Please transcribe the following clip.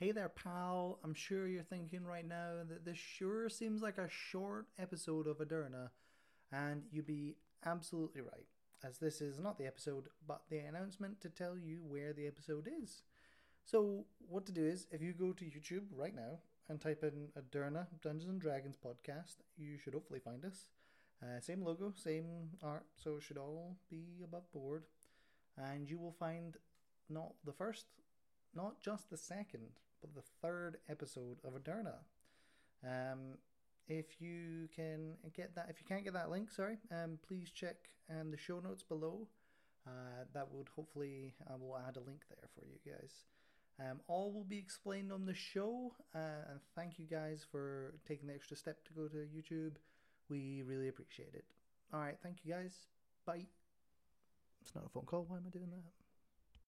Hey there, pal. I'm sure you're thinking right now that this sure seems like a short episode of Aderna, and you'd be absolutely right, as this is not the episode, but the announcement to tell you where the episode is. So, what to do is, if you go to YouTube right now and type in Aderna Dungeons and Dragons podcast, you should hopefully find us. Uh, same logo, same art, so it should all be above board. And you will find not the first, not just the second, but the third episode of Aderna. Um, if you can get that, if you can't get that link, sorry, um, please check um, the show notes below. Uh, that would hopefully I will add a link there for you guys. Um, all will be explained on the show, uh, and thank you guys for taking the extra step to go to YouTube. We really appreciate it. All right, thank you guys. Bye. It's not a phone call. Why am I doing that?